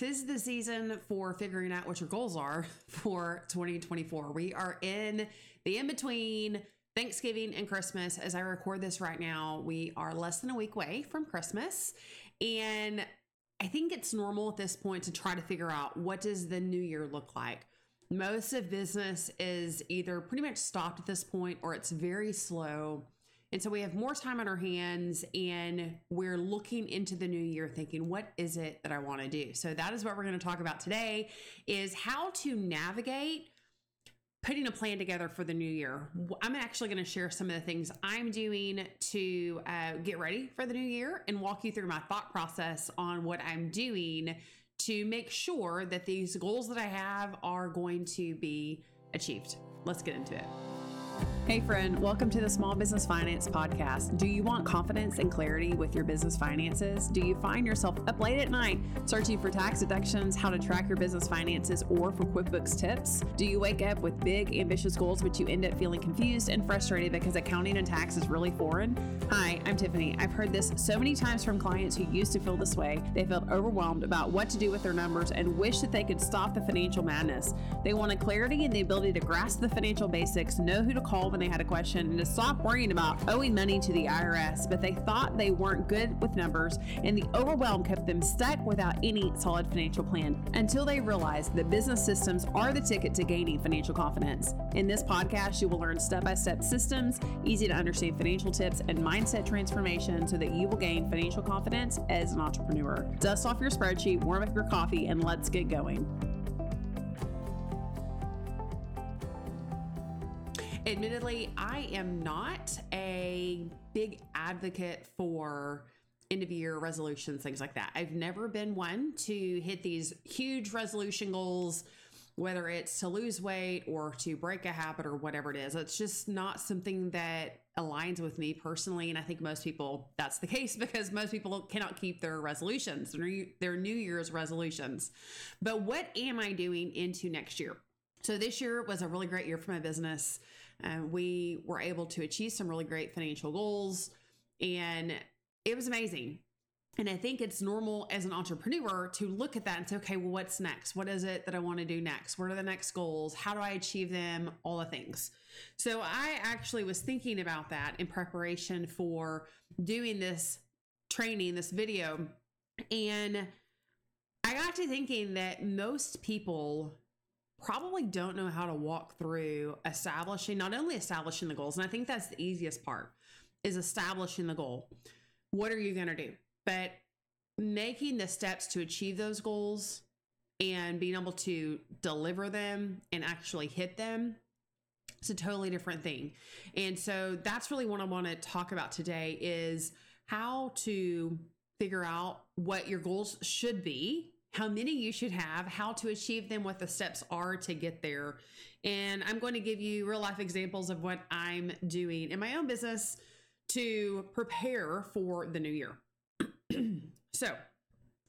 tis the season for figuring out what your goals are for 2024. We are in the in between Thanksgiving and Christmas. As I record this right now, we are less than a week away from Christmas. And I think it's normal at this point to try to figure out what does the new year look like. Most of business is either pretty much stopped at this point or it's very slow. And so we have more time on our hands and we're looking into the new year thinking, what is it that I want to do? So that is what we're going to talk about today is how to navigate putting a plan together for the new year. I'm actually going to share some of the things I'm doing to uh, get ready for the new year and walk you through my thought process on what I'm doing to make sure that these goals that I have are going to be achieved. Let's get into it. Hey, friend, welcome to the Small Business Finance Podcast. Do you want confidence and clarity with your business finances? Do you find yourself up late at night searching for tax deductions, how to track your business finances, or for QuickBooks tips? Do you wake up with big, ambitious goals, but you end up feeling confused and frustrated because accounting and tax is really foreign? Hi, I'm Tiffany. I've heard this so many times from clients who used to feel this way. They felt overwhelmed about what to do with their numbers and wish that they could stop the financial madness. They wanted clarity and the ability to grasp the financial basics, know who to call when they had a question and to stop worrying about owing money to the IRS, but they thought they weren't good with numbers, and the overwhelm kept them stuck without any solid financial plan until they realized that business systems are the ticket to gaining financial confidence. In this podcast, you will learn step by step systems, easy to understand financial tips, and mindset transformation so that you will gain financial confidence as an entrepreneur. Dust off your spreadsheet, warm up your coffee, and let's get going. Admittedly, I am not a big advocate for end of year resolutions, things like that. I've never been one to hit these huge resolution goals, whether it's to lose weight or to break a habit or whatever it is. It's just not something that aligns with me personally. And I think most people, that's the case because most people cannot keep their resolutions, their New Year's resolutions. But what am I doing into next year? So this year was a really great year for my business. Um, we were able to achieve some really great financial goals, and it was amazing. And I think it's normal as an entrepreneur to look at that and say, okay, well, what's next? What is it that I want to do next? What are the next goals? How do I achieve them? All the things. So I actually was thinking about that in preparation for doing this training, this video. And I got to thinking that most people probably don't know how to walk through establishing not only establishing the goals and i think that's the easiest part is establishing the goal. What are you going to do? But making the steps to achieve those goals and being able to deliver them and actually hit them it's a totally different thing. And so that's really what i want to talk about today is how to figure out what your goals should be how many you should have, how to achieve them, what the steps are to get there. And I'm going to give you real life examples of what I'm doing in my own business to prepare for the new year. so,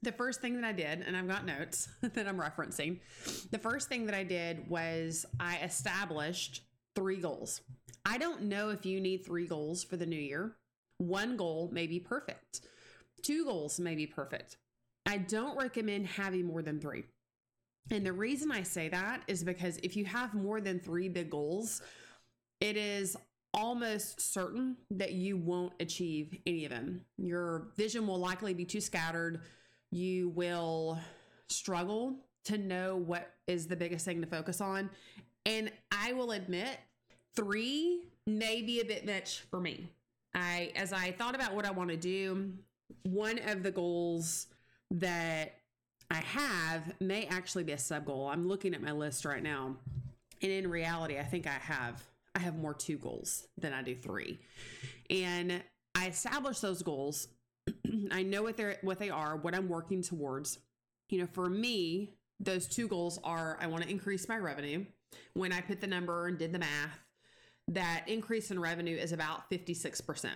the first thing that I did, and I've got notes that I'm referencing, the first thing that I did was I established three goals. I don't know if you need three goals for the new year. One goal may be perfect, two goals may be perfect. I don't recommend having more than three. And the reason I say that is because if you have more than three big goals, it is almost certain that you won't achieve any of them. Your vision will likely be too scattered. You will struggle to know what is the biggest thing to focus on. And I will admit, three may be a bit much for me. I, as I thought about what I want to do, one of the goals that I have may actually be a sub goal. I'm looking at my list right now. And in reality, I think I have I have more two goals than I do three. And I establish those goals. I know what they're what they are, what I'm working towards. You know, for me, those two goals are I want to increase my revenue. When I put the number and did the math, that increase in revenue is about 56%,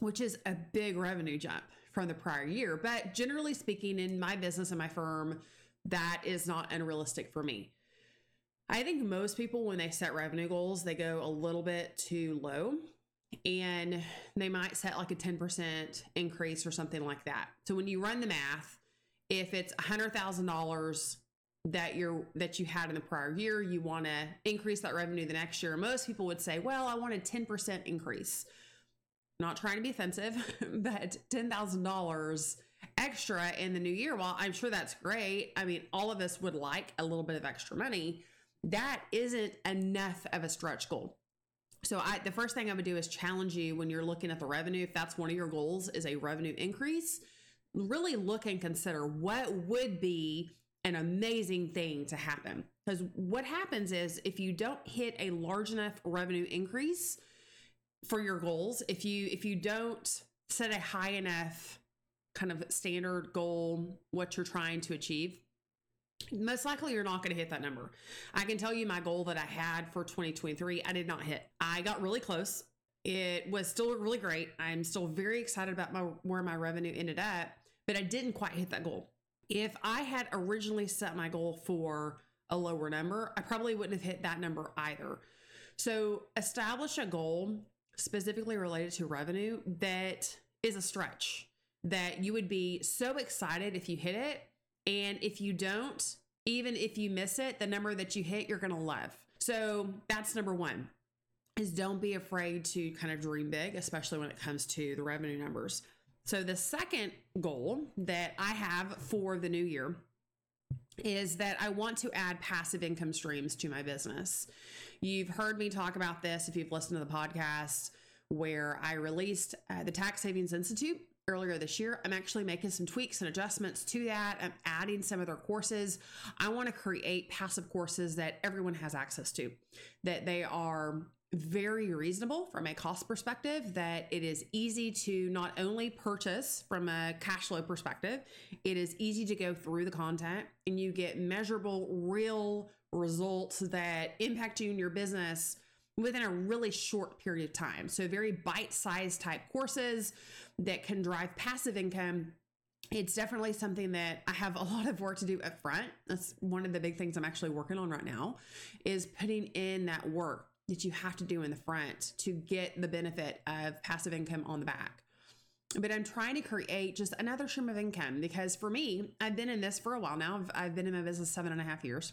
which is a big revenue jump from the prior year. But generally speaking, in my business and my firm, that is not unrealistic for me. I think most people, when they set revenue goals, they go a little bit too low and they might set like a 10% increase or something like that. So when you run the math, If it's $100,000 that you're that you had in the prior year, you want to increase that revenue the next year. Most people would say, "Well, I want a 10% increase." Not trying to be offensive, but $10,000 extra in the new year, while I'm sure that's great, I mean, all of us would like a little bit of extra money. That isn't enough of a stretch goal. So I the first thing I would do is challenge you when you're looking at the revenue, if that's one of your goals is a revenue increase, really look and consider what would be an amazing thing to happen. Because what happens is if you don't hit a large enough revenue increase for your goals, if you if you don't set a high enough kind of standard goal, what you're trying to achieve, most likely you're not going to hit that number. I can tell you my goal that I had for 2023, I did not hit. I got really close. It was still really great. I'm still very excited about my where my revenue ended up, but I didn't quite hit that goal. If I had originally set my goal for a lower number, I probably wouldn't have hit that number either. So, establish a goal specifically related to revenue that is a stretch that you would be so excited if you hit it. And if you don't, even if you miss it, the number that you hit, you're going to love. So that's number one is don't be afraid to kind of dream big, especially when it comes to the revenue numbers. So the second goal that I have for the new year is that I want to add passive income streams to my business. You've heard me talk about this if you've listened to the podcast where I released uh, the Tax Savings Institute earlier this year. I'm actually making some tweaks and adjustments to that. I'm adding some of their courses. I want to create passive courses that everyone has access to, that they are very reasonable from a cost perspective, that it is easy to not only purchase from a cash flow perspective, it is easy to go through the content and you get measurable, real results that impact you and your business within a really short period of time. So, very bite sized type courses that can drive passive income. It's definitely something that I have a lot of work to do up front. That's one of the big things I'm actually working on right now is putting in that work that you have to do in the front to get the benefit of passive income on the back. But I'm trying to create just another stream of income because for me, I've been in this for a while now. I've, I've been in my business seven and a half years.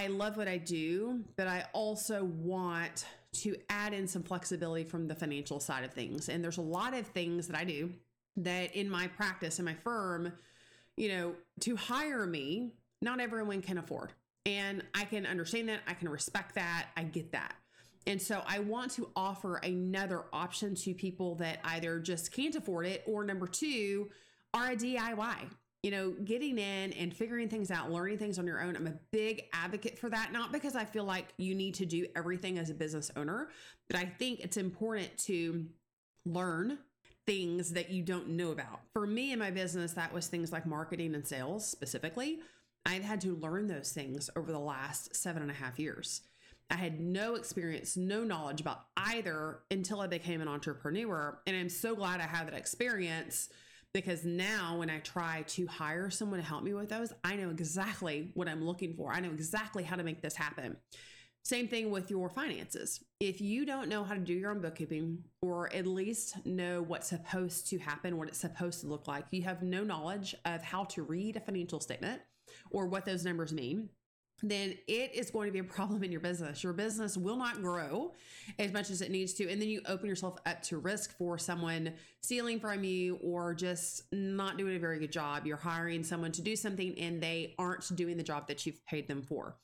I love what I do, but I also want to add in some flexibility from the financial side of things. And there's a lot of things that I do that in my practice in my firm, you know, to hire me, not everyone can afford. And I can understand that. I can respect that. I get that. And so I want to offer another option to people that either just can't afford it or number two are a DIY you know, getting in and figuring things out, learning things on your own. I'm a big advocate for that, not because I feel like you need to do everything as a business owner, but I think it's important to learn things that you don't know about. For me in my business, that was things like marketing and sales specifically. I've had to learn those things over the last seven and a half years. I had no experience, no knowledge about either until I became an entrepreneur. And I'm so glad I had that experience because now when I try to hire someone to help me with those, I know exactly what I'm looking for. I know exactly how to make this happen. Same thing with your finances. If you don't know how to do your own bookkeeping or at least know what's supposed to happen, what it's supposed to look like, you have no knowledge of how to read a financial statement or what those numbers mean, then it is going to be a problem in your business. Your business will not grow as much as it needs to. And then you open yourself up to risk for someone stealing from you or just not doing a very good job. You're hiring someone to do something and they aren't doing the job that you've paid them for.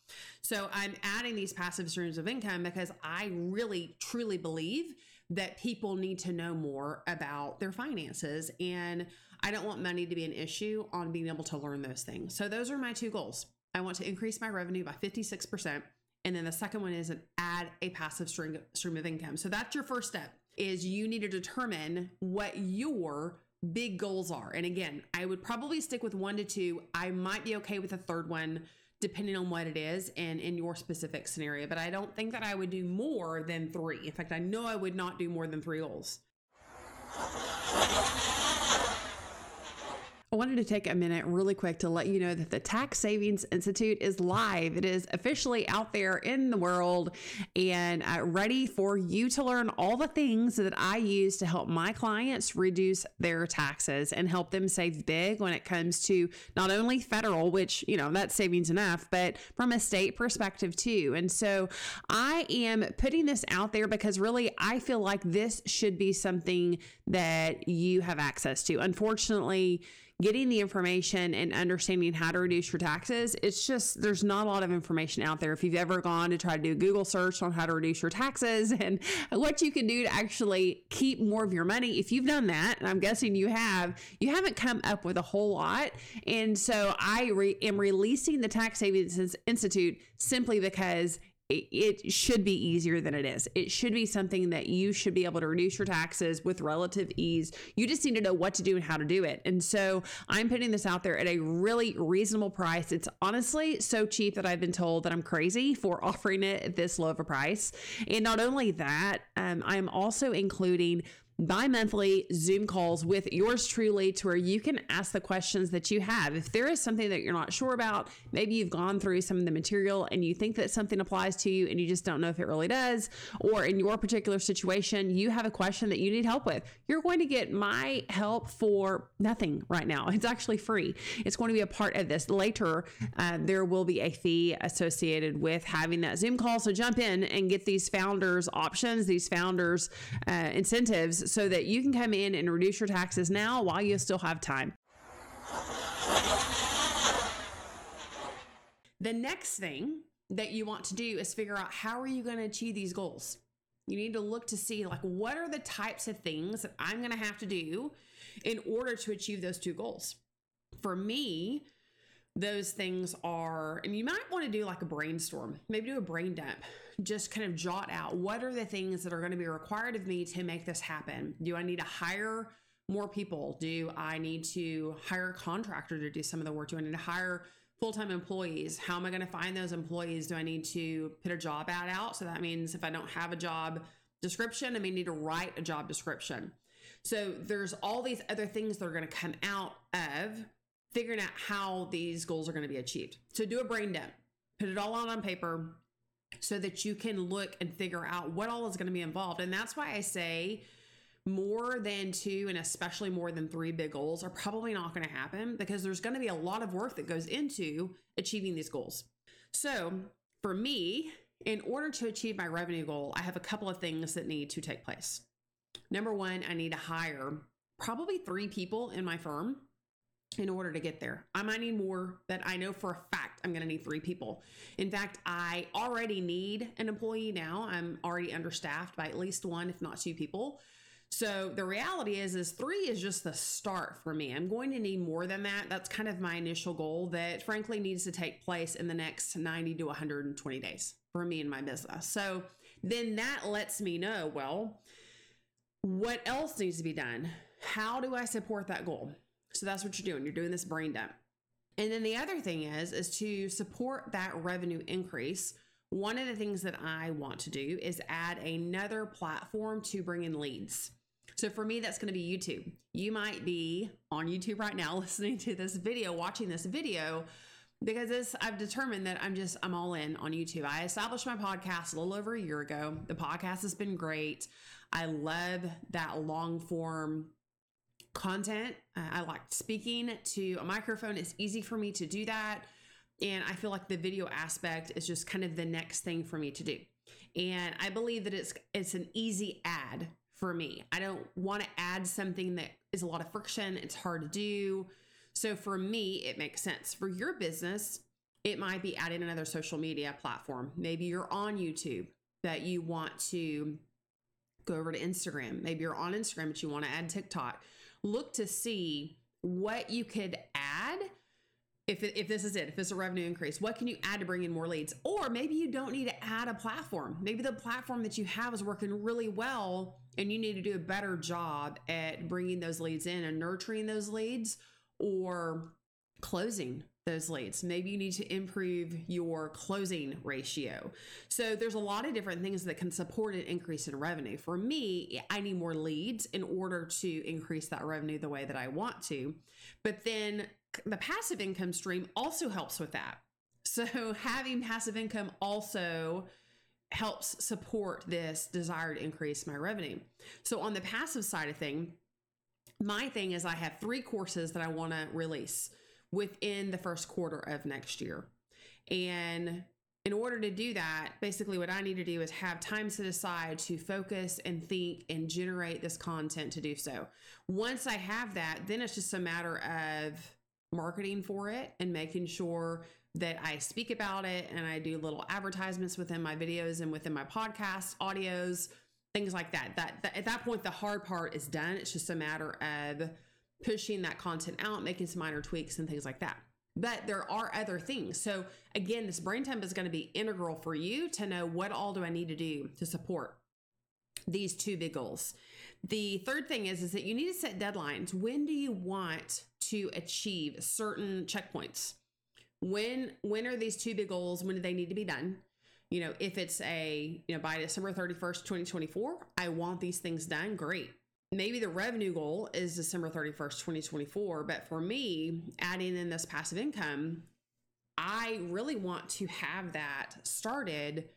So I'm adding these passive streams of income because I really, truly believe that people need to know more about their finances. And I don't want money to be an issue on being able to learn those things. So those are my two goals. I want to increase my revenue by 56%. And then the second one is an add a passive stream, stream of income. So that's your first step is you need to determine what your big goals are. And again, I would probably stick with one to two. I might be okay with a third one depending on what it is and in your specific scenario, but I don't think that I would do more than 3. In fact, I know I would not do more than 3 goals. I wanted to take a minute really quick to let you know that the Tax Savings Institute is live. It is officially out there in the world and uh, ready for you to learn all the things that I use to help my clients reduce their taxes and help them save big when it comes to not only federal, which, you know, that's savings enough, but from a state perspective too. And so I am putting this out there because really I feel like this should be something that you have access to. Unfortunately, getting the information and understanding how to reduce your taxes, it's just there's not a lot of information out there. If you've ever gone to try to do a Google search on how to reduce your taxes and what you can do to actually keep more of your money, if you've done that, and I'm guessing you have, you haven't come up with a whole lot. And so I re- am releasing the Tax Savings Institute simply because it should be easier than it is. It should be something that you should be able to reduce your taxes with relative ease. You just need to know what to do and how to do it. And so I'm putting this out there at a really reasonable price. It's honestly so cheap that I've been told that I'm crazy for offering it at this low of a price. And not only that, um, I'm also including bi monthly Zoom calls with yours truly to where you can ask the questions that you have. If there is something that you're not sure about, maybe you've gone through some of the material and you think that something applies to you and you just don't know if it really does, or in your particular situation, you have a question that you need help with, you're going to get my help for nothing right now. It's actually free. It's going to be a part of this. Later, uh, there will be a fee associated with having that Zoom call. So jump in and get these founders options, these founders uh, incentives so that you can come in and reduce your taxes now while you still have time. The next thing that you want to do is figure out how are you going to achieve these goals? You need to look to see like what are the types of things that I'm going to have to do in order to achieve those two goals. For me, those things are, and you might want to do like a brainstorm, maybe do a brain dump just kind of jot out what are the things that are going to be required of me to make this happen? Do I need to hire more people? Do I need to hire a contractor to do some of the work? Do I need to hire full time employees? How am I going to find those employees? Do I need to put a job ad out? So that means if I don't have a job description, I may need to write a job description. So there's all these other things that are going to come out of figuring out how these goals are going to be achieved. So do a brain dump, put it all out on paper, so that you can look and figure out what all is going to be involved. And that's why I say more than two and especially more than three big goals are probably not going to happen because there's going to be a lot of work that goes into achieving these goals. So, for me, in order to achieve my revenue goal, I have a couple of things that need to take place. Number one, I need to hire probably three people in my firm in order to get there. I might need more, but I know for a fact I'm going to need three people. In fact, I already need an employee now. I'm already understaffed by at least one, if not two people. So the reality is is 3 is just the start for me. I'm going to need more than that. That's kind of my initial goal that frankly needs to take place in the next 90 to 120 days for me and my business. So then that lets me know, well, what else needs to be done? How do I support that goal? So that's what you're doing. You're doing this brain dump. And then the other thing is is to support that revenue increase. One of the things that I want to do is add another platform to bring in leads. So for me, that's going to be YouTube. You might be on YouTube right now listening to this video, watching this video, because this I've determined that I'm just I'm all in on YouTube. I established my podcast a little over a year ago. The podcast has been great. I love that long form content. I like speaking to a microphone. It's easy for me to do that. And I feel like the video aspect is just kind of the next thing for me to do. And I believe that it's it's an easy add for me. I don't want to add something that is a lot of friction. It's hard to do. So for me, it makes sense. For your business, it might be adding another social media platform. Maybe you're on YouTube that you want to go over to Instagram. Maybe you're on Instagram but you want to add TikTok look to see what you could add if, if this is it, if it's a revenue increase, what can you add to bring in more leads? Or maybe you don't need to add a platform. Maybe the platform that you have is working really well and you need to do a better job at bringing those leads in and nurturing those leads or closing those leads. Maybe you need to improve your closing ratio. So there's a lot of different things that can support an increase in revenue. For me, I need more leads in order to increase that revenue the way that I want to. But then the passive income stream also helps with that. So having passive income also helps support this desired increase in my revenue. So on the passive side of thing, my thing is I have three courses that I want to release within the first quarter of next year. And in order to do that, basically what I need to do is have time set aside to focus and think and generate this content to do so. Once I have that, then it's just a matter of marketing for it and making sure that I speak about it and I do little advertisements within my videos and within my podcast audios, things like that. That, that at that point the hard part is done. It's just a matter of pushing that content out, making some minor tweaks and things like that. But there are other things. So again, this brain dump is going to be integral for you to know what all do I need to do to support these two big goals. The third thing is is that you need to set deadlines. When do you want to achieve certain checkpoints? When when are these two big goals? When do they need to be done? You know, if it's a, you know, by December 31st, 2024, I want these things done, great maybe the revenue goal is December 31st, 2024. But for me, adding in this passive income, I really want to have that started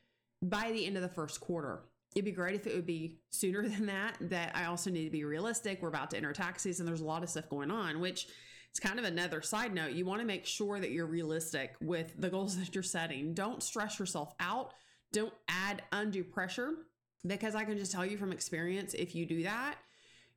by the end of the first quarter. It'd be great if it would be sooner than that. That I also need to be realistic. We're about to enter tax season. There's a lot of stuff going on, which it's kind of another side note. You want to make sure that you're realistic with the goals that you're setting. Don't stress yourself out. Don't add undue pressure because I can just tell you from experience if you do that,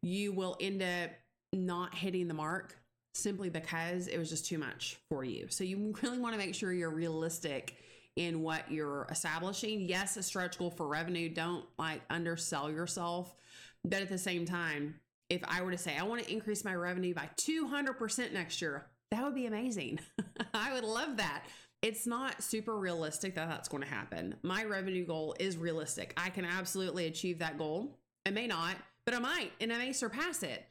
you will end up not hitting the mark simply because it was just too much for you. So you really want to make sure you're realistic in what you're establishing. Yes, a stretch goal for revenue. Don't like undersell yourself. But at the same time, if I were to say I want to increase my revenue by 200% next year, that would be amazing. I would love that. It's not super realistic that that's going to happen. My revenue goal is realistic. I can absolutely achieve that goal. It may not, but I might, and I may surpass it.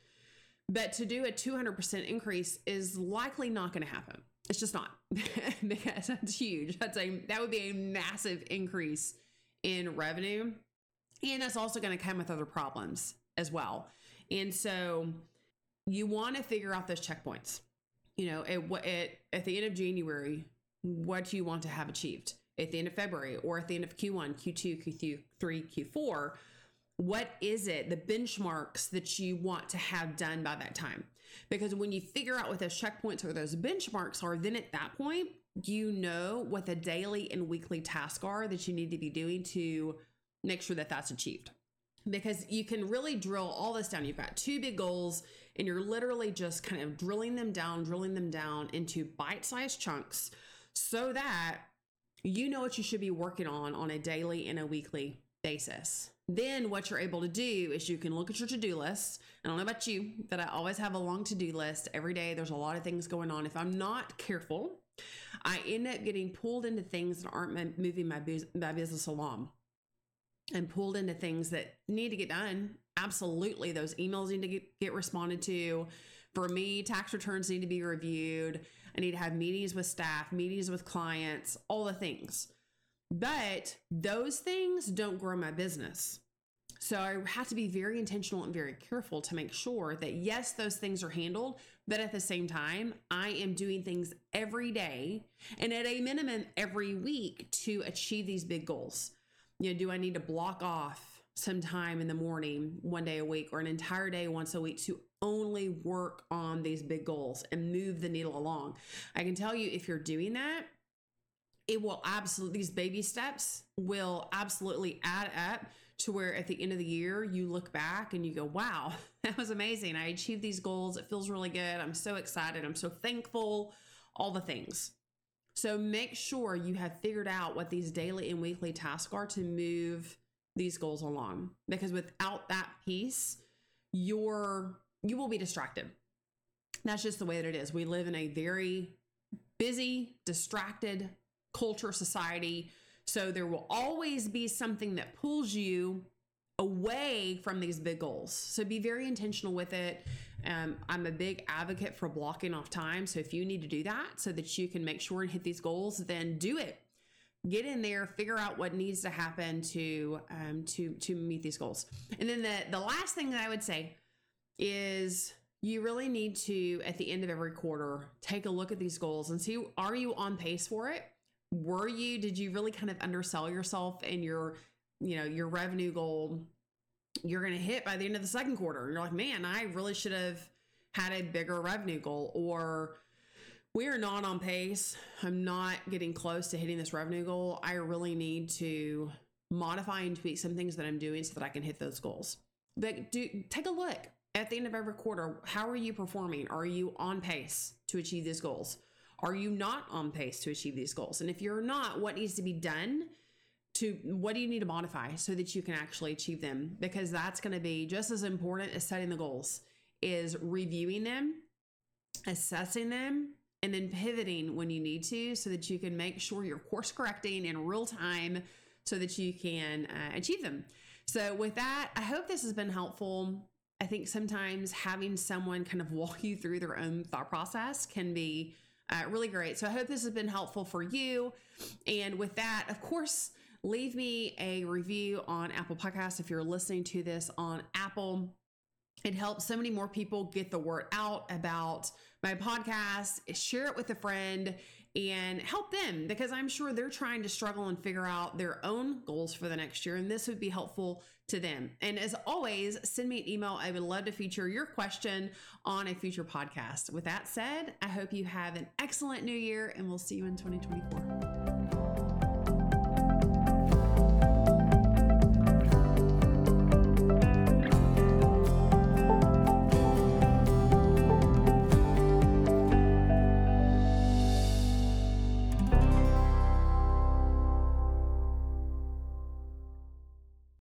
But to do a 200% increase is likely not going to happen. It's just not because that's huge. That's a that would be a massive increase in revenue, and that's also going to come with other problems as well. And so you want to figure out those checkpoints. You know, at, at at the end of January, what do you want to have achieved? At the end of February, or at the end of Q1, Q2, Q3, Q4 what is it, the benchmarks that you want to have done by that time? Because when you figure out what those checkpoints or those benchmarks are, then at that point, you know what the daily and weekly tasks are that you need to be doing to make sure that that's achieved. Because you can really drill all this down. You've got two big goals, and you're literally just kind of drilling them down, drilling them down into bite sized chunks so that you know what you should be working on on a daily and a weekly basis. Then what you're able to do is you can look at your to-do list. I don't know about you, but I always have a long to-do list. Every day there's a lot of things going on. If I'm not careful, I end up getting pulled into things that aren't moving my, my business along and pulled into things that need to get done. Absolutely. Those emails need to get, get responded to. For me, tax returns need to be reviewed. I need to have meetings with staff, meetings with clients, all the things. But those things don't grow my business. So I have to be very intentional and very careful to make sure that yes, those things are handled, but at the same time, I am doing things every day and at a minimum every week to achieve these big goals. You know, do I need to block off some time in the morning, one day a week, or an entire day once a week to only work on these big goals and move the needle along? I can tell you if you're doing that, it will absolutely, these baby steps will absolutely add up to where at the end of the year you look back and you go, wow, that was amazing. I achieved these goals. It feels really good. I'm so excited. I'm so thankful, all the things. So make sure you have figured out what these daily and weekly tasks are to move these goals along because without that piece, you're you will be distracted. That's just the way that it is. We live in a very busy, distracted, culture, society. So there will always be something that pulls you away from these big goals. So be very intentional with it. Um, I'm a big advocate for blocking off time. So if you need to do that so that you can make sure and hit these goals, then do it. Get in there, figure out what needs to happen to um, to to meet these goals. And then the the last thing that I would say is you really need to at the end of every quarter take a look at these goals and see are you on pace for it were you did you really kind of undersell yourself and your you know your revenue goal you're going to hit by the end of the second quarter? You're like man i really should have had a bigger revenue goal or we are not on pace. I'm not getting close to hitting this revenue goal. I really need to modify and tweak some things that i'm doing so that i can hit those goals. But do take a look at the end of every quarter, how are you performing? Are you on pace to achieve these goals? Are you not on pace to achieve these goals? And if you're not, what needs to be done to what do you need to modify so that you can actually achieve them? Because that's going to be just as important as setting the goals is reviewing them, assessing them, and then pivoting when you need to so that you can make sure you're course correcting in real time so that you can uh, achieve them. So, with that, I hope this has been helpful. I think sometimes having someone kind of walk you through their own thought process can be uh, really great. So I hope this has been helpful for you. And with that, of course, leave me a review on Apple Podcasts if you're listening to this on Apple. It helps so many more people get the word out about my podcast. Share it with a friend and help them because I'm sure they're trying to struggle and figure out their own goals for the next year. And this would be helpful to them. And as always, send me an email. I would love to feature your question on a future podcast. With that said, I hope you have an excellent new year and we'll see you in 2024.